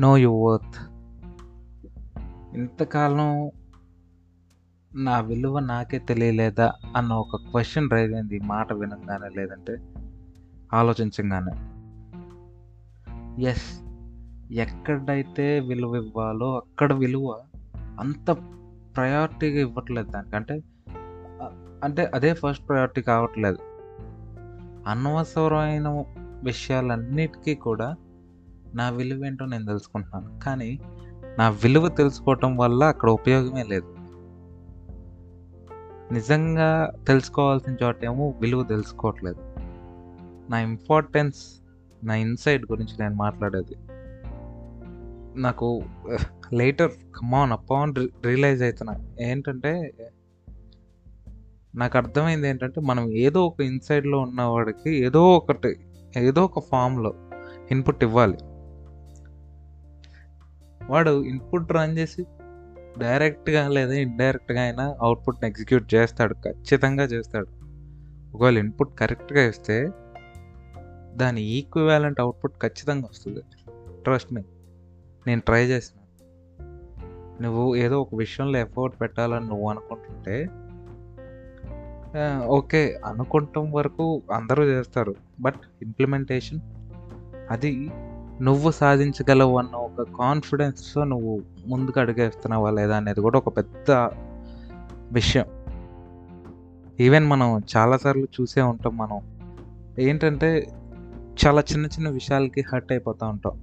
No you worth ఇంతకాలం నా విలువ నాకే తెలియలేదా అన్న ఒక క్వశ్చన్ రైజ్ అయింది. మాట వినంగానే లేదంటే ఆలోచించగానే. ఎస్ ఎక్కడైతే విలువ ఇవ్వాలో అక్కడ విలువ అంత ప్రయారిటీగా ఇవ్వట్లేదు దానికంటే అంటే అదే ఫస్ట్ ప్రయారిటీ కావట్లేదు. అనవసరమైన విషయాలన్నిటికీ కూడా నా విలువ ఏంటో నేను తెలుసుకుంటున్నాను. కానీ నా విలువ తెలుసుకోవటం వల్ల అక్కడ ఉపయోగమే లేదు. నిజంగా తెలుసుకోవాల్సిన చోట ఏమో విలువ తెలుసుకోవట్లేదు. నా ఇంపార్టెన్స్ నా ఇన్సైట్ గురించి నేను మాట్లాడేది. నాకు లేటర్ కమాన్ అపాన్ రియలైజ్ అవుతున్నా ఏంటంటే నాకు అర్థమైంది ఏంటంటే మనం ఏదో ఒక ఇన్సైడ్లో ఉన్నవాడికి ఏదో ఒకటి ఏదో ఒక ఫామ్లో ఇన్పుట్ ఇవ్వాలి. వాడు ఇన్పుట్ రన్ చేసి డైరెక్ట్గా లేదా ఇండైరెక్ట్గా అయినా అవుట్పుట్ని ఎగ్జిక్యూట్ చేస్తాడు ఖచ్చితంగా చేస్తాడు. ఒకవేళ ఇన్పుట్ కరెక్ట్గా ఇస్తే దాని ఈక్వివాలెంట్ అవుట్పుట్ ఖచ్చితంగా వస్తుంది. ట్రస్ట్ మీ నేను ట్రై చేసిన. నువ్వు ఏదో ఒక విషయంలో ఎఫర్ట్ పెట్టాలని నువ్వు అనుకుంటుంటే ఓకే అనుకుంటాం వరకు అందరూ చేస్తారు. బట్ ఇంప్లిమెంటేషన్ అది నువ్వు సాధించగలవు అన్న ఒక కాన్ఫిడెన్స్తో నువ్వు ముందుకు అడుగేస్తున్నావా లేదా అనేది కూడా ఒక పెద్ద విషయం. ఈవెన్ మనం చాలాసార్లు చూసే ఉంటాం మనం. ఏంటంటే చాలా చిన్న చిన్న విషయాలకి హర్ట్ అయిపోతూ ఉంటాం.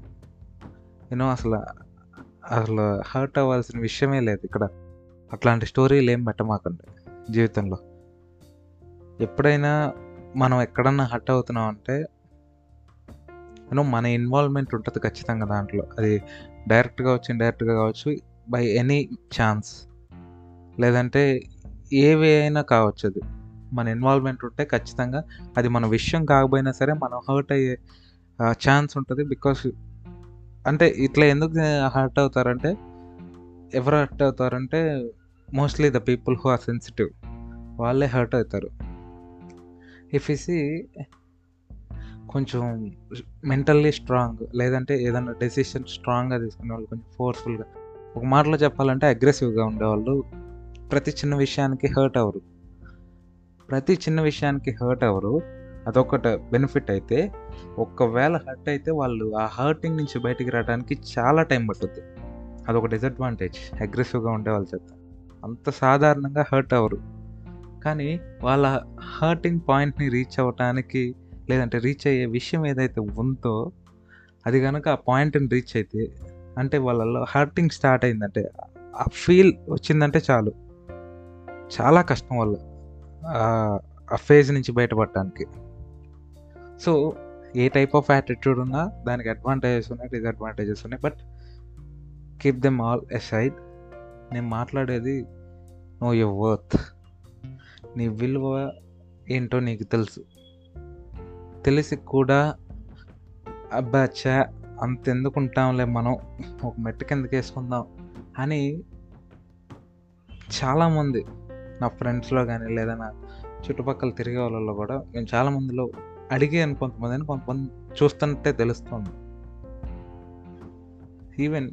యూనో అసలు అసలు హర్ట్ అవ్వాల్సిన విషయమే లేదు ఇక్కడ. అట్లాంటి స్టోరీలు ఏం పెట్టమాకండి జీవితంలో. ఎప్పుడైనా మనం ఎక్కడన్నా హర్ట్ అవుతున్నాం అంటే యూనో మన ఇన్వాల్వ్మెంట్ ఉంటుంది ఖచ్చితంగా దాంట్లో. అది డైరెక్ట్గా వచ్చి ఇండైరెక్ట్గా కావచ్చు బై ఎనీ ఛాన్స్ లేదంటే ఏవి అయినా కావచ్చు అది. మన ఇన్వాల్వ్మెంట్ ఉంటే ఖచ్చితంగా అది మన విషయం కాకపోయినా సరే మనం హర్ట్ అయ్యే ఛాన్స్ ఉంటుంది బికాస్ అంటే ఇట్లా ఎందుకు హర్ట్ అవుతారంటే ఎవరు hurt అవుతారంటే mostly the people who are sensitive వాళ్ళే హర్ట్ అవుతారు. ఇఫ్ ఇసి కొంచెం మెంటల్లీ స్ట్రాంగ్ లేదంటే ఏదైనా డెసిషన్ స్ట్రాంగ్గా తీసుకునే వాళ్ళు కొంచెం ఫోర్స్ఫుల్గా ఒక మాటలో చెప్పాలంటే అగ్రెసివ్గా ఉండేవాళ్ళు ప్రతి చిన్న విషయానికి హర్ట్ అవ్వరు. ప్రతి చిన్న విషయానికి హర్ట్ అవ్వరు. అదొకటి బెనిఫిట్ అయితే ఒకవేళ హర్ట్ అయితే వాళ్ళు ఆ హర్టింగ్ నుంచి బయటికి రావడానికి చాలా టైం పట్టుద్ది. అదొక డిసడ్వాంటేజ్ అగ్రెసివ్గా ఉండే వాళ్ళ చేత. అంత సాధారణంగా హర్ట్ అవ్వరు. కానీ వాళ్ళ హర్టింగ్ పాయింట్ని రీచ్ అవ్వటానికి లేదంటే రీచ్ అయ్యే విషయం ఏదైతే ఉందో అది కనుక ఆ పాయింట్ని రీచ్ అయితే అంటే వాళ్ళలో హర్టింగ్ స్టార్ట్ అయిందంటే ఆ ఫీల్ వచ్చిందంటే చాలు. చాలా కష్టం వాళ్ళు ఆ- ఆ ఫేజ్ నుంచి బయటపడటానికి. So a type of attitude ఉన్నా దానికి అడ్వాంటేజెస్ ఉన్నాయి డిసడ్వాంటేజెస్ ఉన్నాయి but keep them all aside నేను మాట్లాడేది నో యువర్ వర్త్ నీ విలువ ఏంటో నీకు తెలుసు. తెలిసి కూడా అబ్బా చా అంతెందుకు ఉంటాంలే మనం ఒక మెట్టు కిందకి వేసుకుందాం అని చాలామంది నా ఫ్రెండ్స్లో కానీ లేదా నా చుట్టుపక్కల తిరిగే వాళ్ళలో కూడా నేను చాలా మందిలో కొంతమంది అని కొంతమంది చూస్తుంటే తెలుస్తుంది. ఈవెన్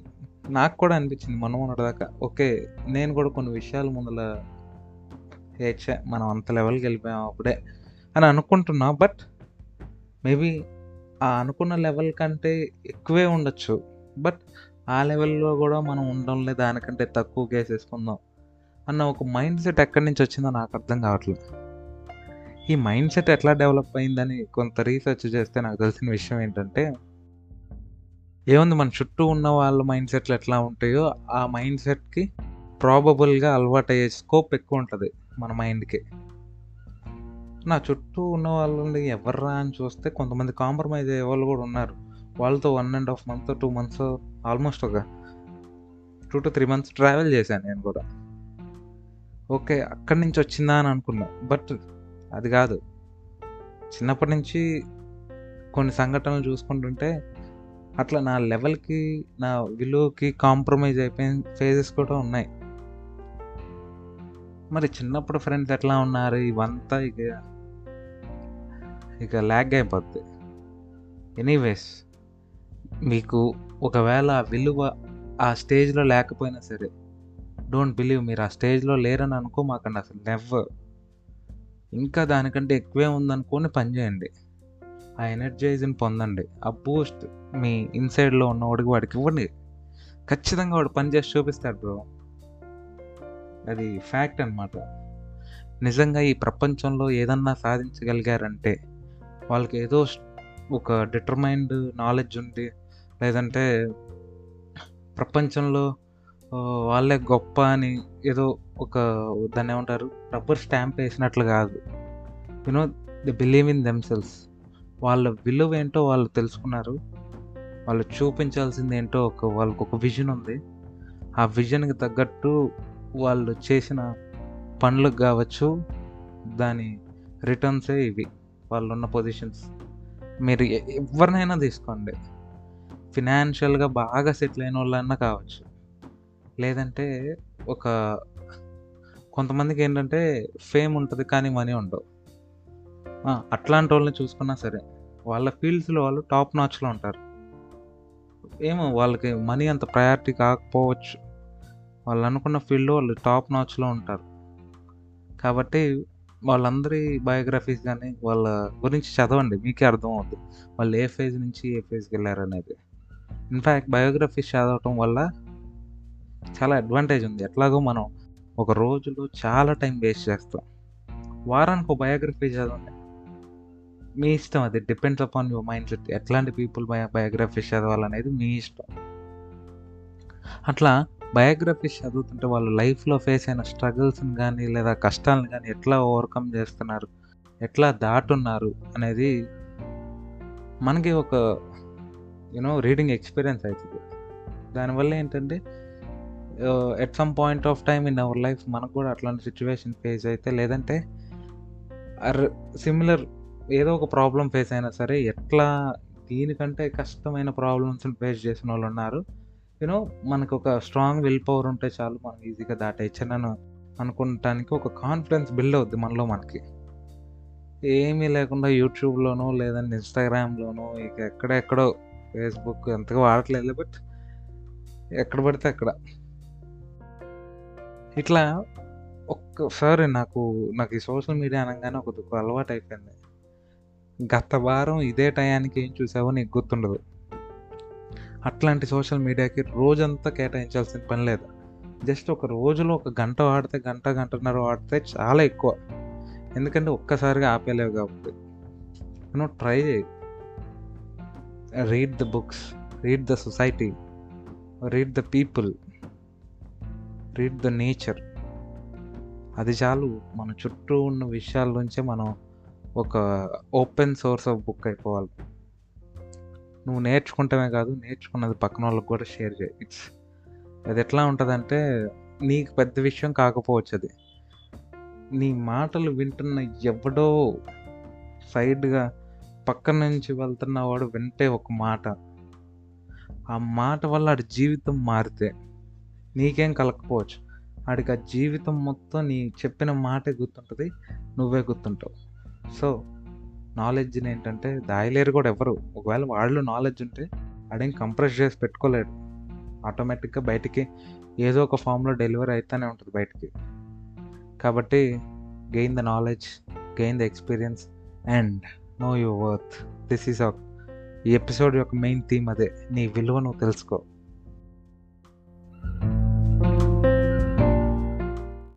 నాకు కూడా అనిపించింది మనం ఉన్నదాకా ఓకే నేను కూడా కొన్ని విషయాలు ముందల ఏడ్చా మనం అంత లెవెల్కి వెళ్ళిపోయాం అప్పుడే అని అనుకుంటున్నా బట్ మేబీ ఆ అనుకున్న లెవెల్ కంటే ఎక్కువే ఉండొచ్చు. బట్ ఆ లెవెల్లో కూడా మనం ఉండడంలే దానికంటే తక్కువ వేసేసుకుందాం అన్న ఒక మైండ్ సెట్ ఎక్కడి నుంచి వచ్చిందో నాకు అర్థం కావట్లేదు. ఈ మైండ్ సెట్ ఎట్లా డెవలప్ అయిందని కొంత రీసెర్చ్ చేస్తే నాకు తెలిసిన విషయం ఏంటంటే ఏముంది మన చుట్టూ ఉన్న వాళ్ళ మైండ్ సెట్లు ఎట్లా ఉంటాయో ఆ మైండ్ సెట్కి ప్రాబబుల్గా అలవాటు అయ్యే స్కోప్ ఎక్కువ ఉంటుంది మన మైండ్కి. నా చుట్టూ ఉన్న వాళ్ళని ఎవర్రా అని చూస్తే కొంతమంది కాంప్రమైజ్ అయ్యే వాళ్ళు కూడా ఉన్నారు. వాళ్ళతో one and half month two months almost ఒక two to three months travel చేశాను నేను కూడా. ఓకే అక్కడి నుంచి వచ్చిందా అని అనుకున్నా. బట్ అది కాదు. చిన్నప్పటి నుంచి కొన్ని సంఘటనలు చూసుకుంటుంటే అట్లా నా లెవెల్కి నా విలువకి కాంప్రమైజ్ అయిపోయిన ఫేజెస్ కూడా ఉన్నాయి. మరి చిన్నప్పుడు ఫ్రెండ్స్ ఎట్లా ఉన్నారు ఇవంతా ఇక ఇక ల్యాగ్ అయిపోద్ది ఎనీవేస్ మీకు ఒకవేళ ఆ విలువ ఆ స్టేజ్‌లో లేకపోయినా సరే, డోంట్ బిలీవ్ మీరు ఆ స్టేజ్‌లో లేరని అనుకోమాకండి అసలు నెవర్. ఇంకా దానికంటే ఎక్కువే ఉందనుకోని పని చేయండి. ఆ ఎనర్జైజ్‌ని పొందండి. ఆ బూస్ట్ మీ ఇన్‌సైడ్‌లో ఉన్నవాడికి వాడికి ఇవ్వండి. ఖచ్చితంగా వాడు పని చేసి చూపిస్తాడు బ్రో. అది ఫ్యాక్ట్ అనమాట. నిజంగా ఈ ప్రపంచంలో ఏదన్నా సాధించగలిగారంటే, వాళ్ళకి ఏదో ఒక డిటర్మైన్డ్ నాలెడ్జ్ ఉంది లేదంటే ప్రపంచంలో వాళ్ళే గొప్ప అని ఏదో ఒక దాన్ని ఏమంటారు రబ్బర్ స్టాంప్ వేసినట్లు కాదు. You the believe in themselves వాళ్ళ విలువ ఏంటో వాళ్ళు తెలుసుకున్నారు. వాళ్ళు చూపించాల్సింది ఏంటో ఒక వాళ్ళకు ఒక విజన్ ఉంది. ఆ విజన్‌కి తగ్గట్టు వాళ్ళు చేసిన పనులకు కావచ్చు దాని రిటర్న్సే ఇవి. వాళ్ళున్న పొజిషన్స్. మీరు ఎవరినైనా తీసుకోండి. ఫినాన్షియల్‌గా బాగా సెటిల్ అయిన వాళ్ళన్నా కావచ్చు. లేదంటే ఒక కొంతమందికి ఏంటంటే ఫేమ్ ఉంటుంది కానీ మనీ ఉండవు. అట్లాంటి వాళ్ళని చూసుకున్నా సరే, వాళ్ళ ఫీల్డ్స్‌లో వాళ్ళు టాప్ నాచ్‌లో ఉంటారు. ఏమో వాళ్ళకి మనీ అంత ప్రయారిటీ కాకపోవచ్చు. వాళ్ళు అనుకున్న ఫీల్డ్‌లో వాళ్ళు టాప్ నాచ్‌లో ఉంటారు. కాబట్టి వాళ్ళందరి బయోగ్రఫీస్ కానీ వాళ్ళ గురించి చదవండి. మీకే అర్థమవుద్ది. వాళ్ళు ఏ ఫేజ్ నుంచి ఏ ఫేజ్కి వెళ్ళారనేది ఇన్‌ఫాక్ట్ బయోగ్రఫీస్ చదవటం వల్ల చాలా అడ్వాంటేజ్ ఉంది. ఎట్లాగో మనం ఒక రోజులో చాలా టైం వేస్ట్ చేస్తాం. వారానికి ఒక బయోగ్రఫీ చదవండి. మీ ఇష్టం అది. Depends upon your mindset. ఎట్లాంటి పీపుల్ బయో బయోగ్రఫీస్ చదవాలనేది మీ ఇష్టం. అట్లా బయోగ్రఫీస్ చదువుతుంటే వాళ్ళు లైఫ్‌లో ఫేస్ అయిన స్ట్రగుల్స్‌ని కానీ లేదా కష్టాలను కానీ ఎట్లా ఓవర్‌కమ్ చేస్తున్నారు, ఎట్లా దాటున్నారు? అనేది మనకి ఒక యూనో రీడింగ్ ఎక్స్‌పీరియన్స్ అవుతుంది దానివల్ల ఏంటంటే at some point of time in our life మనకు కూడా అట్లాంటి సిచ్యువేషన్ ఫేస్ అయితే లేదంటే అర్ సిమిలర్ ఏదో ఒక ప్రాబ్లం ఫేస్ అయినా సరే, ఎట్లా దీనికంటే కష్టమైన ప్రాబ్లమ్స్‌ని ఫేస్ చేసిన వాళ్ళు ఉన్నారు. యూనో మనకు ఒక స్ట్రాంగ్ విల్ పవర్ ఉంటే చాలు మనం ఈజీగా దాటేయొచ్చనను అనుకుంటానికి ఒక కాన్ఫిడెన్స్ బిల్డ్ అవుద్ది మనలో మనకి. ఏమీ లేకుండా యూట్యూబ్‌లోనో, లేదంటే ఇన్‌స్టాగ్రామ్‌లోనో ఇక ఎక్కడెక్కడో ఫేస్‌బుక్ ఎంతగా వాడట్లేదు బట్ ఎక్కడ పడితే అక్కడ. ఇట్లా ఒక్కసారి నాకు నాకు ఈ సోషల్ మీడియా అనగానే ఒక అలవాటు అయిపోయింది గత వారం ఇదే టయానికి ఏం చూసావో నీకు గుర్తుండదు. అట్లాంటి సోషల్ మీడియాకి రోజంతా కేటాయించాల్సిన పని లేదు. జస్ట్ ఒక రోజులో ఒక గంట వాడితే, గంట, గంటన్నర వాడితే చాలా ఎక్కువ. ఎందుకంటే ఒక్కసారిగా ఆపేయలేవు కాబట్టి. నువ్వు no try read the books, read the society, read the people. Read the nature. అది చాలు మన చుట్టూ ఉన్న విషయాల నుంచే మనం ఒక ఓపెన్ సోర్స్ ఆఫ్ బుక్ అయిపోవాలి. నువ్వు నేర్చుకుంటమే కాదు, నేర్చుకున్నది పక్కన వాళ్ళకి కూడా షేర్ చేయి. ఇట్స్ అది ఎట్లా ఉంటుందంటే నీకు పెద్ద విషయం కాకపోవచ్చు అది నీ మాటలు వింటున్న ఎవడో సైడ్‌గా పక్కన నుంచి వెళ్తున్నవాడు వింటే ఒక మాట. ఆ మాట వల్ల ఆడి జీవితం మారితే నీకేం కలగకపోవచ్చు. ఆడికి ఆ జీవితం మొత్తం నీ చెప్పిన మాటే గుర్తుంటుంది నువ్వే గుర్తుంటావు. సో, నాలెడ్జ్ని ఏంటంటే దాయలేరు కూడా ఎవ్వరు. ఒకవేళ వాళ్ళు నాలెడ్జ్ ఉంటే ఆడేం కంప్రెస్ చేసి పెట్టుకోలేడు. ఆటోమేటిక్‌గా బయటికి ఏదో ఒక ఫామ్లో డెలివరీ అవుతూనే ఉంటుంది బయటికి. కాబట్టి gain the knowledge, gain the experience and know your worth. This is ఈ ఎపిసోడ్ యొక్క మెయిన్ థీమ్ అదే. నీ విలువ నువ్వు తెలుసుకో.